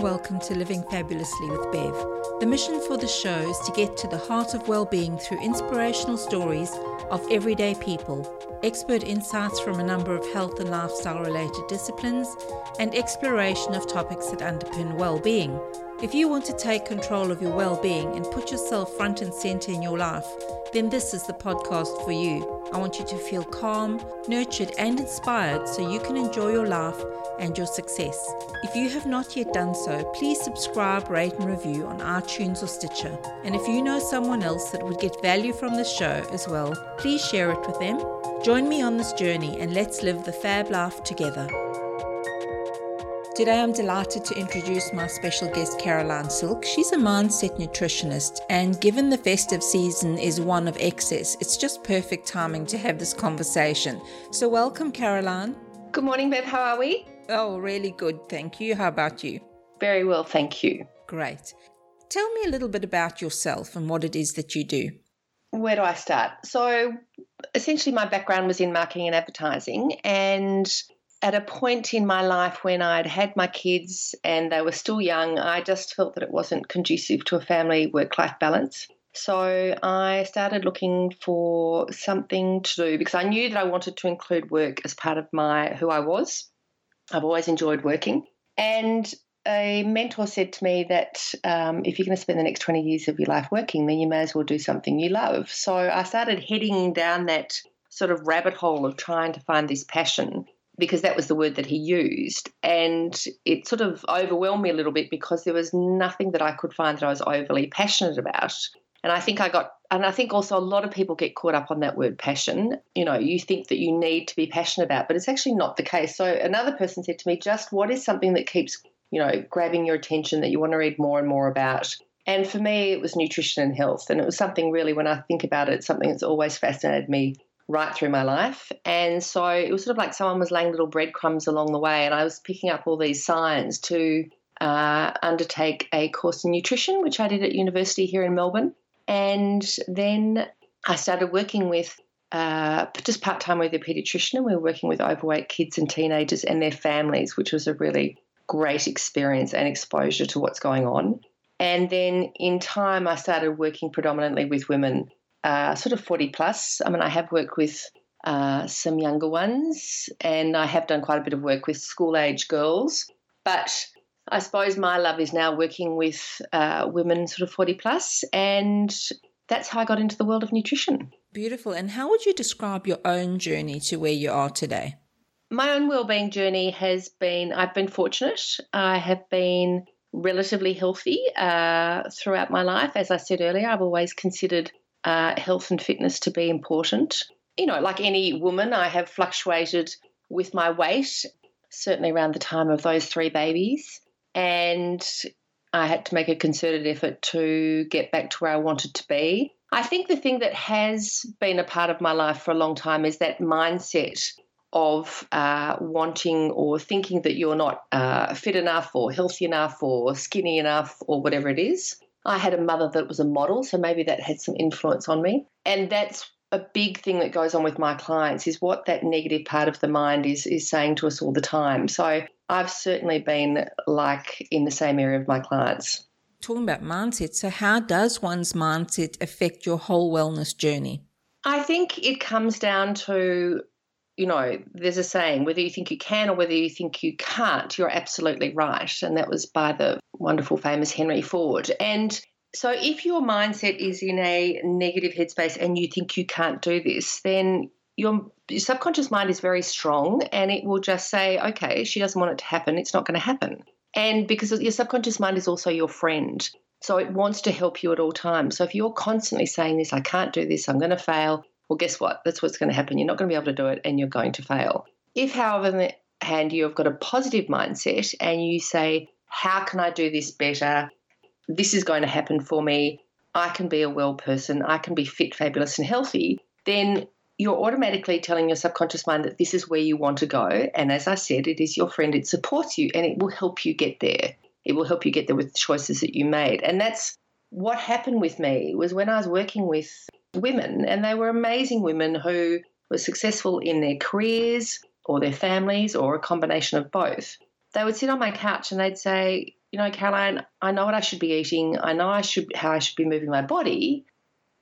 welcome to Living Fabulously with Bev. The mission for the show is to get to the heart of well-being through inspirational stories of everyday people, expert insights from a number of health and lifestyle related disciplines, and exploration of topics that underpin well-being. If you want to take control of your well-being and put yourself front and center in your life, then this is the podcast for you. I want you to feel calm, nurtured, and inspired so you can enjoy your life and your success. If you have not yet done so, please subscribe, rate, and review on iTunes or Stitcher. And if you know someone else that would get value from the show as well, please share it with them. Join me on this journey and let's live the fab life together. Today, I'm delighted to introduce my special guest, Caroline Silk. She's a mindset nutritionist, and given the festive season is one of excess, it's just perfect timing to have this conversation. So, welcome, Caroline. Good morning, Bev. How are we? Oh, really good. Thank you. How about you? Very well, thank you. Great. Tell me a little bit about yourself and what it is that you do. Where do I start? So, essentially, my background was in marketing and advertising, and at a point in my life when I'd had my kids and they were still young, I just felt that it wasn't conducive to a family work life balance. So I started looking for something to do because I knew that I wanted to include work as part of my who I was. I've always enjoyed working. And a mentor said to me that um, if you're going to spend the next 20 years of your life working, then you may as well do something you love. So I started heading down that sort of rabbit hole of trying to find this passion because that was the word that he used. And it sort of overwhelmed me a little bit because there was nothing that I could find that I was overly passionate about. And I think I got, and I think also a lot of people get caught up on that word passion. You know, you think that you need to be passionate about, but it's actually not the case. So another person said to me, just what is something that keeps, you know, grabbing your attention that you want to read more and more about? And for me, it was nutrition and health. And it was something really, when I think about it, something that's always fascinated me right through my life. And so it was sort of like someone was laying little breadcrumbs along the way, and I was picking up all these signs to uh, undertake a course in nutrition, which I did at university here in Melbourne. And then I started working with uh, just part time with a paediatrician, and we were working with overweight kids and teenagers and their families, which was a really great experience and exposure to what's going on. And then in time, I started working predominantly with women uh, sort of 40 plus. I mean, I have worked with uh, some younger ones and I have done quite a bit of work with school age girls. But I suppose my love is now working with uh, women sort of 40 plus, and that's how I got into the world of nutrition. Beautiful. And how would you describe your own journey to where you are today? My own well-being journey has been I've been fortunate. I have been relatively healthy uh, throughout my life. As I said earlier, I've always considered uh, health and fitness to be important. You know, like any woman, I have fluctuated with my weight, certainly around the time of those three babies. And I had to make a concerted effort to get back to where I wanted to be. I think the thing that has been a part of my life for a long time is that mindset of uh, wanting or thinking that you're not uh, fit enough or healthy enough or skinny enough or whatever it is. I had a mother that was a model, so maybe that had some influence on me. And that's a big thing that goes on with my clients is what that negative part of the mind is is saying to us all the time. So I've certainly been like in the same area of my clients. Talking about mindset, so how does one's mindset affect your whole wellness journey? I think it comes down to you know, there's a saying, whether you think you can or whether you think you can't, you're absolutely right. And that was by the wonderful, famous Henry Ford. And so if your mindset is in a negative headspace and you think you can't do this, then your, your subconscious mind is very strong and it will just say, okay, she doesn't want it to happen. It's not going to happen. And because your subconscious mind is also your friend. So it wants to help you at all times. So if you're constantly saying this, I can't do this, I'm going to fail, well, guess what? That's what's going to happen. You're not going to be able to do it and you're going to fail. If, however, on the hand, you've got a positive mindset and you say, How can I do this better? This is going to happen for me. I can be a well person. I can be fit, fabulous, and healthy. Then you're automatically telling your subconscious mind that this is where you want to go. And as I said, it is your friend, it supports you, and it will help you get there. It will help you get there with the choices that you made. And that's what happened with me was when I was working with women, and they were amazing women who were successful in their careers or their families or a combination of both. They would sit on my couch and they'd say, you know, Caroline, I know what I should be eating. I know I should how I should be moving my body,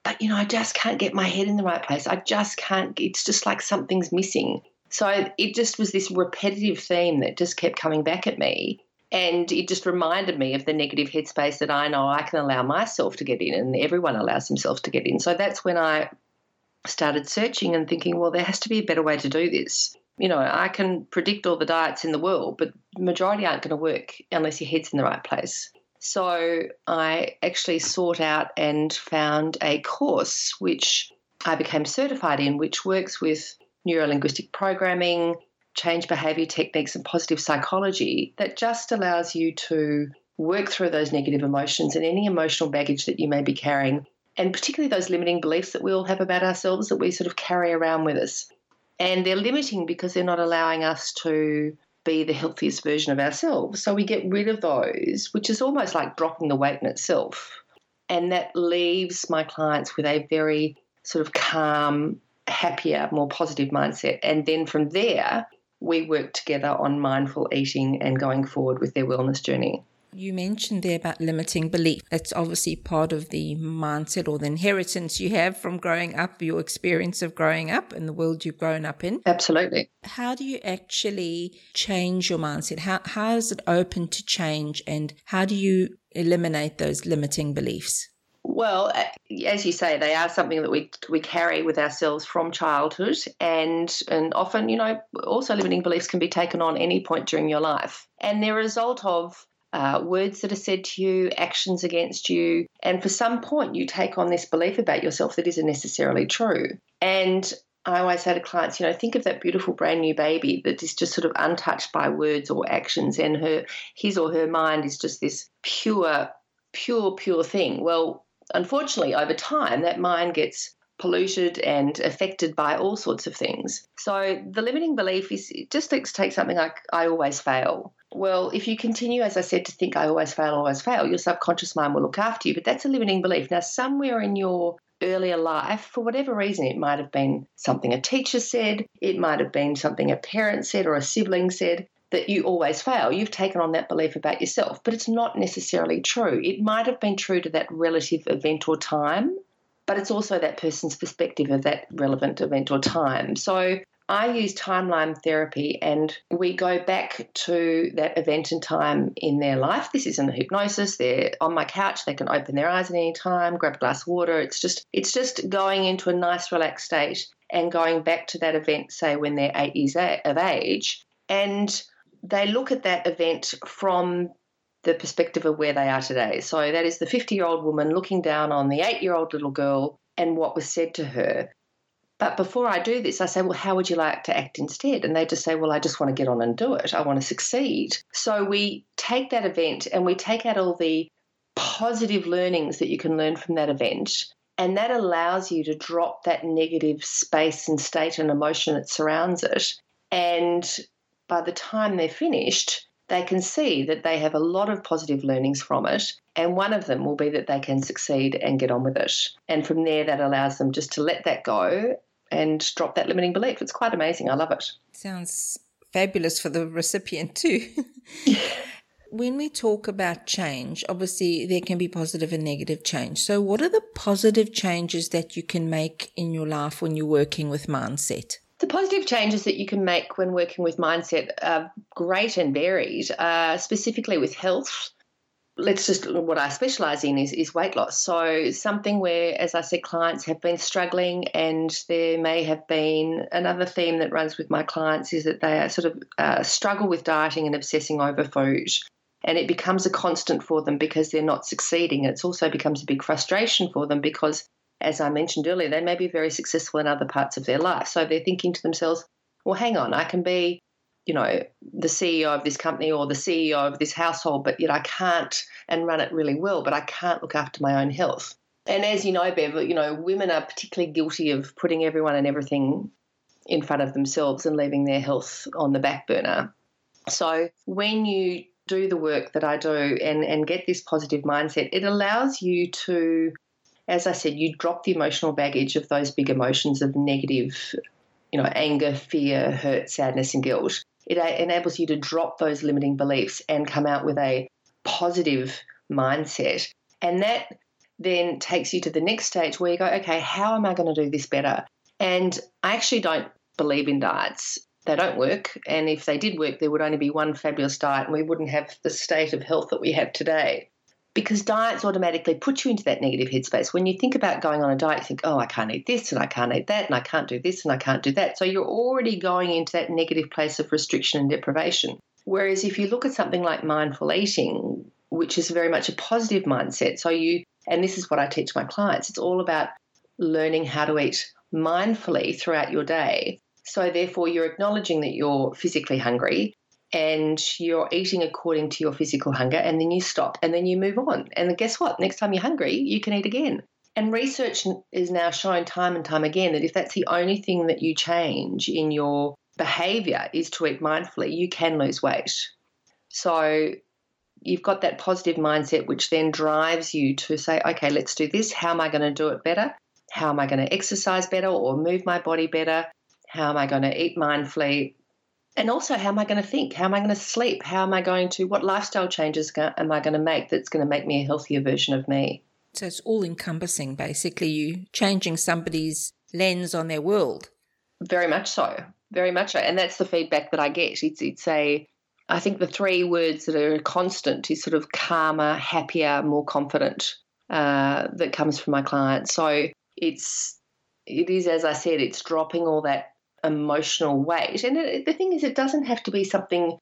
but you know, I just can't get my head in the right place. I just can't. It's just like something's missing. So it just was this repetitive theme that just kept coming back at me. And it just reminded me of the negative headspace that I know I can allow myself to get in and everyone allows themselves to get in. So that's when I started searching and thinking, well, there has to be a better way to do this. You know, I can predict all the diets in the world, but the majority aren't going to work unless your head's in the right place. So I actually sought out and found a course which I became certified in, which works with neurolinguistic programming, change behavior techniques, and positive psychology that just allows you to work through those negative emotions and any emotional baggage that you may be carrying, and particularly those limiting beliefs that we all have about ourselves that we sort of carry around with us. And they're limiting because they're not allowing us to be the healthiest version of ourselves. So we get rid of those, which is almost like dropping the weight in itself. And that leaves my clients with a very sort of calm, happier, more positive mindset. And then from there, we work together on mindful eating and going forward with their wellness journey. You mentioned there about limiting belief. That's obviously part of the mindset or the inheritance you have from growing up, your experience of growing up and the world you've grown up in. Absolutely. How do you actually change your mindset? How, how is it open to change and how do you eliminate those limiting beliefs? Well, as you say, they are something that we we carry with ourselves from childhood, and and often, you know, also limiting beliefs can be taken on any point during your life, and they're a result of uh, words that are said to you, actions against you, and for some point you take on this belief about yourself that isn't necessarily true. And I always say to clients, you know, think of that beautiful brand new baby that is just sort of untouched by words or actions, and her his or her mind is just this pure, pure, pure thing. Well, unfortunately, over time, that mind gets polluted and affected by all sorts of things. So the limiting belief is just to take something like I always fail. Well, if you continue, as I said, to think I always fail, always fail, your subconscious mind will look after you. But that's a limiting belief. Now, somewhere in your earlier life, for whatever reason, it might have been something a teacher said, it might have been something a parent said or a sibling said, that you always fail. You've taken on that belief about yourself, but it's not necessarily true. It might have been true to that relative event or time, but it's also that person's perspective of that relevant event or time. So I use timeline therapy and we go back to that event and time in their life. This isn't a hypnosis. They're on my couch, they can open their eyes at any time, grab a glass of water. It's just it's just going into a nice relaxed state and going back to that event, say when they're eight years of age. And they look at that event from the perspective of where they are today. So that is the 50 year old woman looking down on the eight year old little girl and what was said to her. But before I do this, I say, Well, how would you like to act instead? And they just say, Well, I just want to get on and do it. I want to succeed. So we take that event and we take out all the positive learnings that you can learn from that event. And that allows you to drop that negative space and state and emotion that surrounds it and by the time they're finished, they can see that they have a lot of positive learnings from it. And one of them will be that they can succeed and get on with it. And from there, that allows them just to let that go and drop that limiting belief. It's quite amazing. I love it. Sounds fabulous for the recipient, too. when we talk about change, obviously there can be positive and negative change. So, what are the positive changes that you can make in your life when you're working with mindset? The positive changes that you can make when working with mindset are great and varied, uh, specifically with health. Let's just what I specialize in is, is weight loss. So, something where, as I said, clients have been struggling, and there may have been another theme that runs with my clients is that they sort of uh, struggle with dieting and obsessing over food and it becomes a constant for them because they're not succeeding. It also becomes a big frustration for them because as I mentioned earlier, they may be very successful in other parts of their life. So they're thinking to themselves, well, hang on, I can be, you know, the CEO of this company or the CEO of this household, but yet I can't and run it really well, but I can't look after my own health. And as you know, Bev, you know, women are particularly guilty of putting everyone and everything in front of themselves and leaving their health on the back burner. So when you do the work that I do and, and get this positive mindset, it allows you to as I said, you drop the emotional baggage of those big emotions of negative, you know, anger, fear, hurt, sadness, and guilt. It enables you to drop those limiting beliefs and come out with a positive mindset. And that then takes you to the next stage where you go, okay, how am I going to do this better? And I actually don't believe in diets. They don't work. And if they did work, there would only be one fabulous diet and we wouldn't have the state of health that we have today. Because diets automatically put you into that negative headspace. When you think about going on a diet, you think, oh, I can't eat this and I can't eat that and I can't do this and I can't do that. So you're already going into that negative place of restriction and deprivation. Whereas if you look at something like mindful eating, which is very much a positive mindset, so you, and this is what I teach my clients, it's all about learning how to eat mindfully throughout your day. So, therefore, you're acknowledging that you're physically hungry and you're eating according to your physical hunger, and then you stop and then you move on. And guess what? Next time you're hungry, you can eat again. And research is now showing time and time again that if that's the only thing that you change in your behavior is to eat mindfully, you can lose weight. So you've got that positive mindset, which then drives you to say, okay, let's do this. How am I going to do it better? How am I going to exercise better or move my body better? How am I going to eat mindfully? And also, how am I going to think? How am I going to sleep? How am I going to, what lifestyle changes am I going to make that's going to make me a healthier version of me? So it's all encompassing, basically, you changing somebody's lens on their world. Very much so. Very much so. And that's the feedback that I get. It's, it's a, I think the three words that are constant is sort of calmer, happier, more confident uh, that comes from my clients. So it's it is as I said, it's dropping all that emotional weight. And it, the thing is, it doesn't have to be something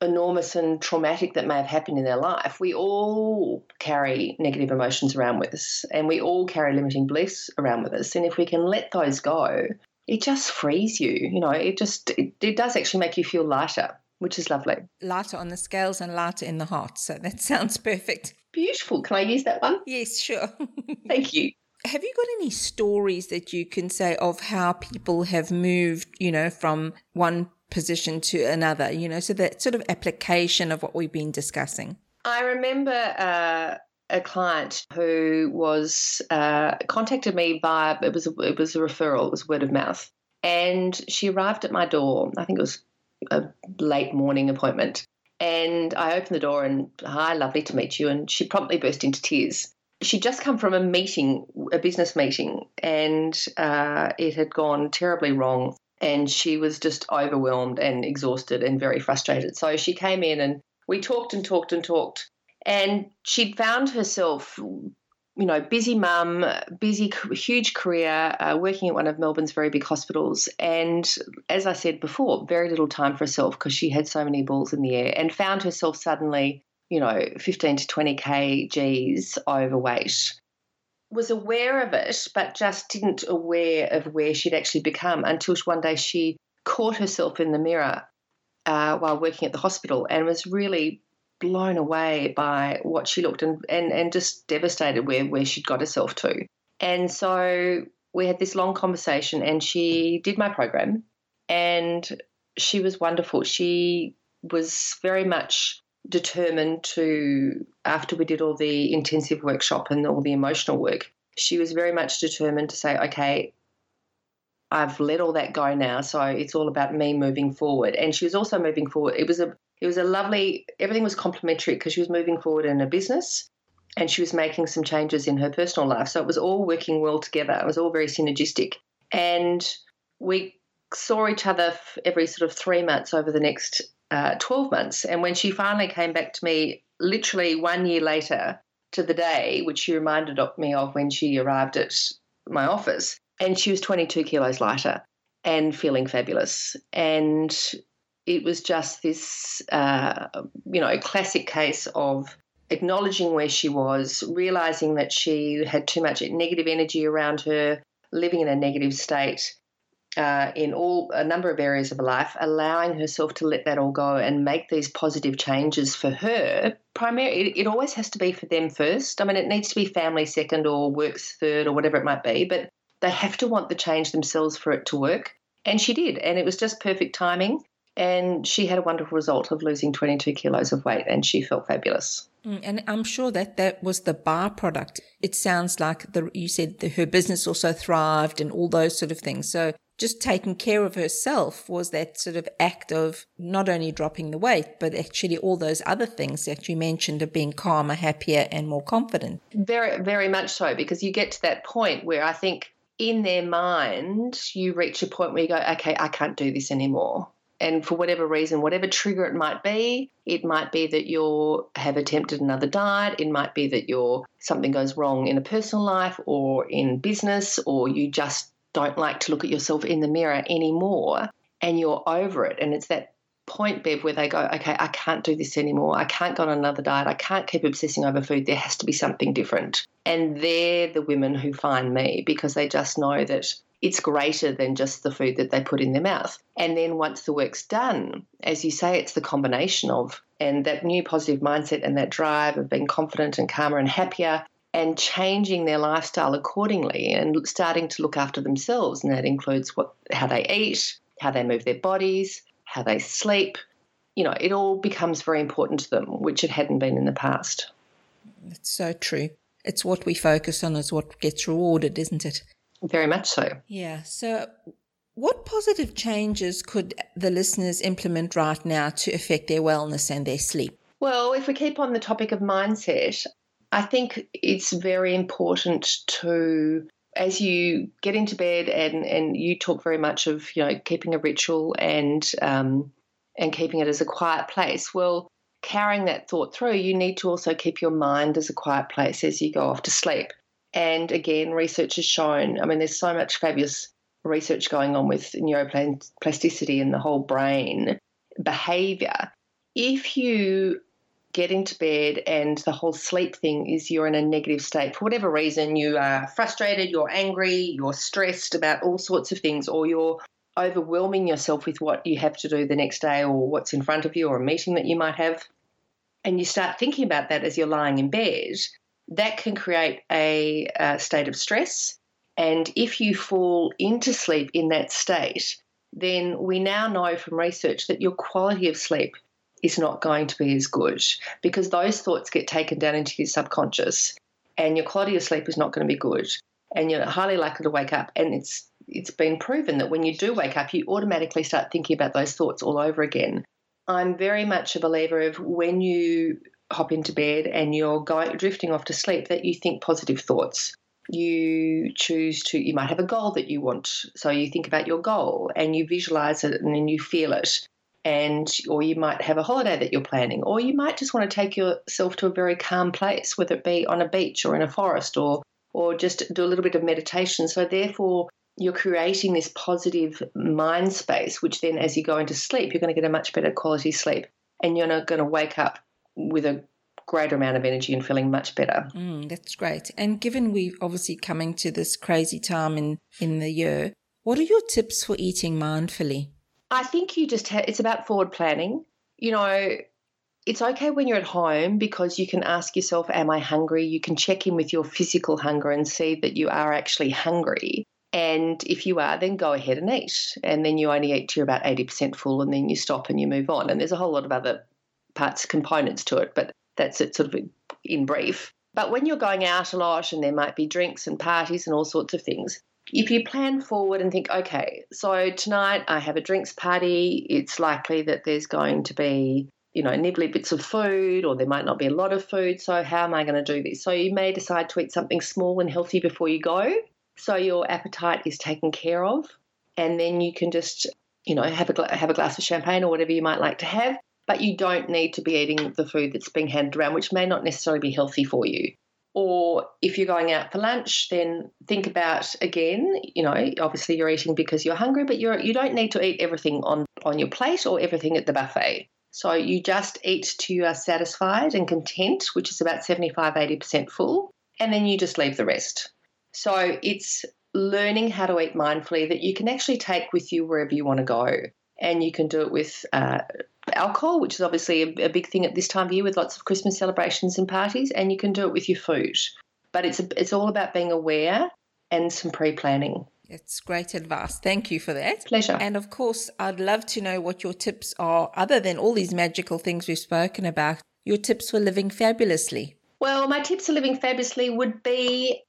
enormous and traumatic that may have happened in their life. We all carry negative emotions around with us, and we all carry limiting beliefs around with us. And if we can let those go, it just frees you. You know, it just it, it does actually make you feel lighter which is lovely. Lighter on the scales and lighter in the heart. So that sounds perfect. Beautiful. Can I use that one? Yes, sure. Thank you. Have you got any stories that you can say of how people have moved, you know, from one position to another, you know, so that sort of application of what we've been discussing? I remember uh, a client who was uh, contacted me by it was it was a referral, it was word of mouth, and she arrived at my door. I think it was a late morning appointment. And I opened the door and, hi, lovely to meet you. And she promptly burst into tears. She'd just come from a meeting, a business meeting, and uh, it had gone terribly wrong. And she was just overwhelmed and exhausted and very frustrated. So she came in and we talked and talked and talked. And she'd found herself you know, busy mum, busy, huge career, uh, working at one of Melbourne's very big hospitals. And as I said before, very little time for herself because she had so many balls in the air and found herself suddenly, you know, 15 to 20 kgs overweight. Was aware of it, but just didn't aware of where she'd actually become until one day she caught herself in the mirror uh, while working at the hospital and was really blown away by what she looked and, and, and just devastated where, where she'd got herself to. And so we had this long conversation, and she did my program, and she was wonderful. She was very much determined to, after we did all the intensive workshop and all the emotional work, she was very much determined to say, okay, I've let all that go now, so it's all about me moving forward. And she was also moving forward. It was a it was a lovely, everything was complementary because she was moving forward in a business and she was making some changes in her personal life. So it was all working well together. It was all very synergistic. And we saw each other every sort of three months over the next uh, 12 months. And when she finally came back to me, literally one year later to the day, which she reminded me of when she arrived at my office, and she was 22 kilos lighter and feeling fabulous. And it was just this, uh, you know, classic case of acknowledging where she was, realizing that she had too much negative energy around her, living in a negative state uh, in all a number of areas of her life, allowing herself to let that all go and make these positive changes for her. Primarily, it, it always has to be for them first. I mean, it needs to be family second or works third or whatever it might be, but they have to want the change themselves for it to work. And she did, and it was just perfect timing and she had a wonderful result of losing 22 kilos of weight and she felt fabulous. Mm, and I'm sure that that was the byproduct. It sounds like the, you said the, her business also thrived and all those sort of things. So just taking care of herself was that sort of act of not only dropping the weight, but actually all those other things that you mentioned of being calmer, happier, and more confident. Very, very much so, because you get to that point where I think in their mind, you reach a point where you go, okay, I can't do this anymore. And for whatever reason, whatever trigger it might be, it might be that you have attempted another diet. It might be that you're something goes wrong in a personal life or in business, or you just don't like to look at yourself in the mirror anymore and you're over it. And it's that point, Bev, where they go, okay, I can't do this anymore. I can't go on another diet. I can't keep obsessing over food. There has to be something different. And they're the women who find me because they just know that it's greater than just the food that they put in their mouth. And then once the work's done, as you say, it's the combination of and that new positive mindset and that drive of being confident and calmer and happier and changing their lifestyle accordingly and starting to look after themselves. And that includes what how they eat, how they move their bodies, how they sleep. You know, it all becomes very important to them, which it hadn't been in the past. It's so true. It's what we focus on is what gets rewarded, isn't it? Very much so. Yeah. So, what positive changes could the listeners implement right now to affect their wellness and their sleep? Well, if we keep on the topic of mindset, I think it's very important to as you get into bed and, and you talk very much of you know keeping a ritual and um, and keeping it as a quiet place. Well, carrying that thought through, you need to also keep your mind as a quiet place as you go off to sleep. And again, research has shown, I mean, there's so much fabulous research going on with neuroplasticity and the whole brain behavior. If you get into bed and the whole sleep thing is you're in a negative state for whatever reason, you are frustrated, you're angry, you're stressed about all sorts of things, or you're overwhelming yourself with what you have to do the next day or what's in front of you or a meeting that you might have, and you start thinking about that as you're lying in bed, that can create a, a state of stress. And if you fall into sleep in that state, then we now know from research that your quality of sleep is not going to be as good because those thoughts get taken down into your subconscious and your quality of sleep is not going to be good and you're highly likely to wake up and it's it's been proven that when you do wake up you automatically start thinking about those thoughts all over again. I'm very much a believer of when you hop into bed and you're going drifting off to sleep that you think positive thoughts. You choose to you might have a goal that you want. So you think about your goal and you visualize it and then you feel it and or you might have a holiday that you're planning or you might just want to take yourself to a very calm place whether it be on a beach or in a forest or or just do a little bit of meditation so therefore you're creating this positive mind space which then as you go into sleep you're going to get a much better quality sleep and you're not going to wake up with a greater amount of energy and feeling much better. Mm, that's great. And given we're obviously coming to this crazy time in, in the year, what are your tips for eating mindfully? I think you just have, it's about forward planning. You know, it's okay when you're at home because you can ask yourself, Am I hungry? You can check in with your physical hunger and see that you are actually hungry. And if you are, then go ahead and eat. And then you only eat to you're about 80% full and then you stop and you move on. And there's a whole lot of other parts, components to it, but that's it sort of in brief. But when you're going out a lot and there might be drinks and parties and all sorts of things, if you plan forward and think, okay, so tonight I have a drinks party, it's likely that there's going to be, you know, nibbly bits of food or there might not be a lot of food. So how am I going to do this? So you may decide to eat something small and healthy before you go. So your appetite is taken care of. And then you can just, you know, have a, have a glass of champagne or whatever you might like to have but you don't need to be eating the food that's being handed around, which may not necessarily be healthy for you. Or if you're going out for lunch, then think about again, you know, obviously you're eating because you're hungry, but you're you don't need to eat everything on, on your plate or everything at the buffet. So you just eat till you are satisfied and content, which is about 75, 80% full, and then you just leave the rest. So it's learning how to eat mindfully that you can actually take with you wherever you want to go. And you can do it with uh, alcohol, which is obviously a, a, big thing at this time of year with lots of Christmas celebrations and parties, and you can do it with your food. But it's a, it's all about being aware and some pre-planning. It's great advice. Thank you for that. Pleasure. And of course, I'd love to know what your tips are, other than all these magical things we've spoken about. Your tips for living fabulously. Well, my tips for living fabulously would be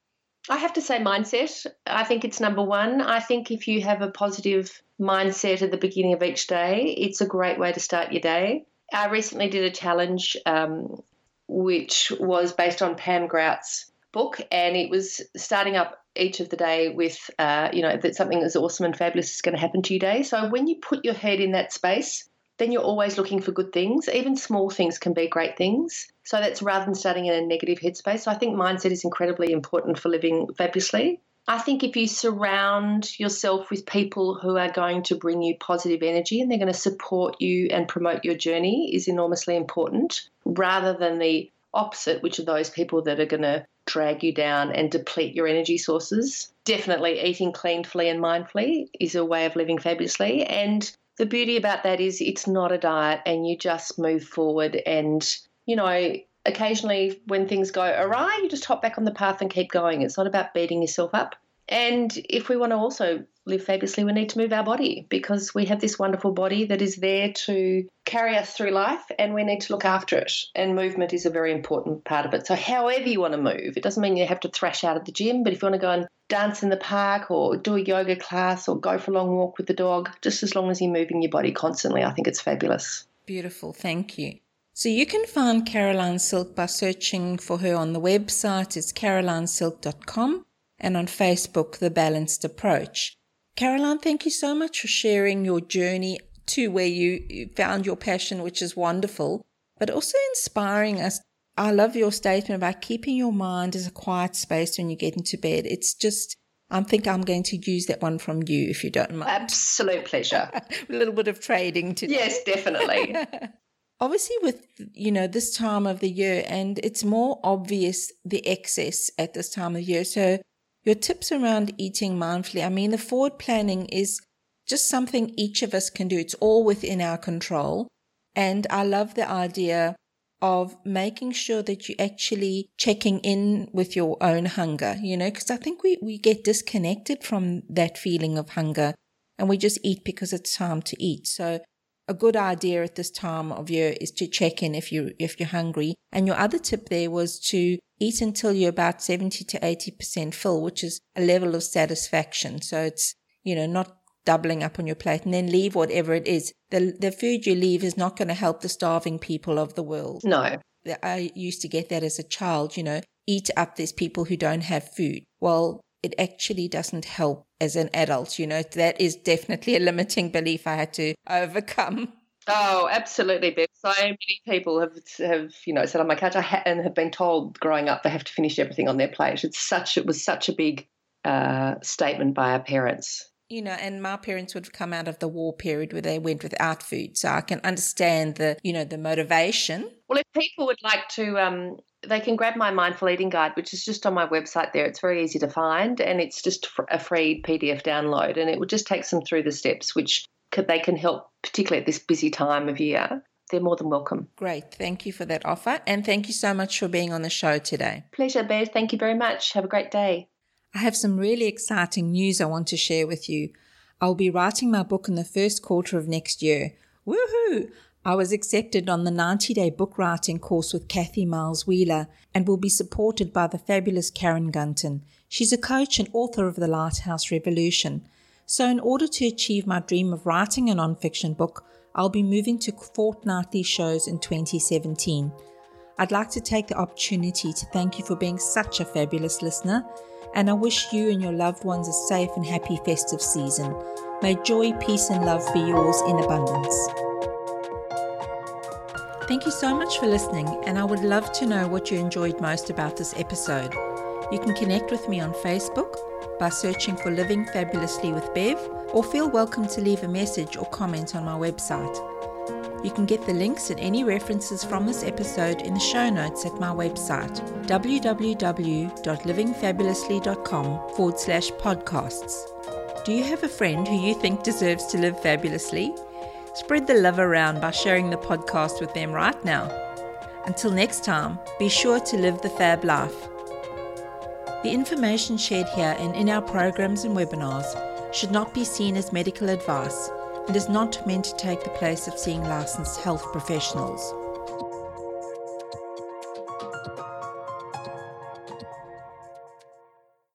I have to say mindset. I think it's number one. I think if you have a positive mindset at the beginning of each day, it's a great way to start your day. I recently did a challenge um, which was based on Pam Grout's book, and it was starting up each of the day with, uh, you know, that something as awesome and fabulous is going to happen to you day. So when you put your head in that space, then you're always looking for good things. Even small things can be great things. So that's rather than starting in a negative headspace. So I think mindset is incredibly important for living fabulously. I think if you surround yourself with people who are going to bring you positive energy and they're going to support you and promote your journey is enormously important rather than the opposite, which are those people that are going to drag you down and deplete your energy sources. Definitely eating cleanfully and mindfully is a way of living fabulously. And the beauty about that is it's not a diet and you just move forward and, you know, occasionally when things go awry, you just hop back on the path and keep going. It's not about beating yourself up. And if we want to also live fabulously, we need to move our body because we have this wonderful body that is there to carry us through life and we need to look after it. And movement is a very important part of it. So, however you want to move, it doesn't mean you have to thrash out at the gym, but if you want to go and dance in the park or do a yoga class or go for a long walk with the dog, just as long as you're moving your body constantly, I think it's fabulous. Beautiful. Thank you. So you can find Caroline Silk by searching for her on the website. It's carolinesilk.com and on Facebook, The Balanced Approach. Caroline, thank you so much for sharing your journey to where you found your passion, which is wonderful, but also inspiring us. I love your statement about keeping your mind as a quiet space when you get into bed. It's just, I think I'm going to use that one from you if you don't mind. Absolute pleasure. a little bit of trading today. Yes, definitely. Obviously, with you know this time of the year, and it's more obvious the excess at this time of year. So your tips around eating mindfully, I mean, the forward planning is just something each of us can do. It's all within our control. And I love the idea of making sure that you're actually checking in with your own hunger, you know, because I think we, we get disconnected from that feeling of hunger and we just eat because it's time to eat. So a good idea at this time of year is to check in if you if you're hungry. And your other tip there was to eat until you're about 70 to 80% full, which is a level of satisfaction. So it's, you know, not doubling up on your plate and then leave whatever it is. The, the food you leave is not going to help the starving people of the world. No. I used to get that as a child, you know, eat up these people who don't have food. Well, it actually doesn't help as an adult. You know, that is definitely a limiting belief I had to overcome. Oh, absolutely, Bev. So many people have have you know sat on my couch ha- and have been told growing up they have to finish everything on their plate. It's such it was such a big uh, statement by our parents. You know, and my parents would have come out of the war period where they went without food, so I can understand the you know the motivation. Well, if people would like to um, they can grab my mindful eating guide, which is just on my website there. It's very easy to find and it's just a free PDF download and it will just take them through the steps, which could, they can help, particularly at this busy time of year. They're more than welcome. Great. Thank you for that offer. And thank you so much for being on the show today. Pleasure, Bears. Thank you very much. Have a great day. I have some really exciting news I want to share with you. I'll be writing my book in the first quarter of next year. Woohoo! I was accepted on the 90 day book writing course with Kathy Miles Wheeler and will be supported by the fabulous Karen Gunton. She's a coach and author of The Lighthouse Revolution. So, in order to achieve my dream of writing a nonfiction book, I'll be moving to fortnightly shows in 2017. I'd like to take the opportunity to thank you for being such a fabulous listener, and I wish you and your loved ones a safe and happy festive season. May joy, peace, and love be yours in abundance. Thank you so much for listening, and I would love to know what you enjoyed most about this episode. You can connect with me on Facebook by searching for Living Fabulously with Bev, or feel welcome to leave a message or comment on my website. You can get the links and any references from this episode in the show notes at my website, www.livingfabulously.com forward slash podcasts. Do you have a friend who you think deserves to live fabulously? Spread the love around by sharing the podcast with them right now. Until next time, be sure to live the fab life. The information shared here and in our programs and webinars should not be seen as medical advice and is not meant to take the place of seeing licensed health professionals.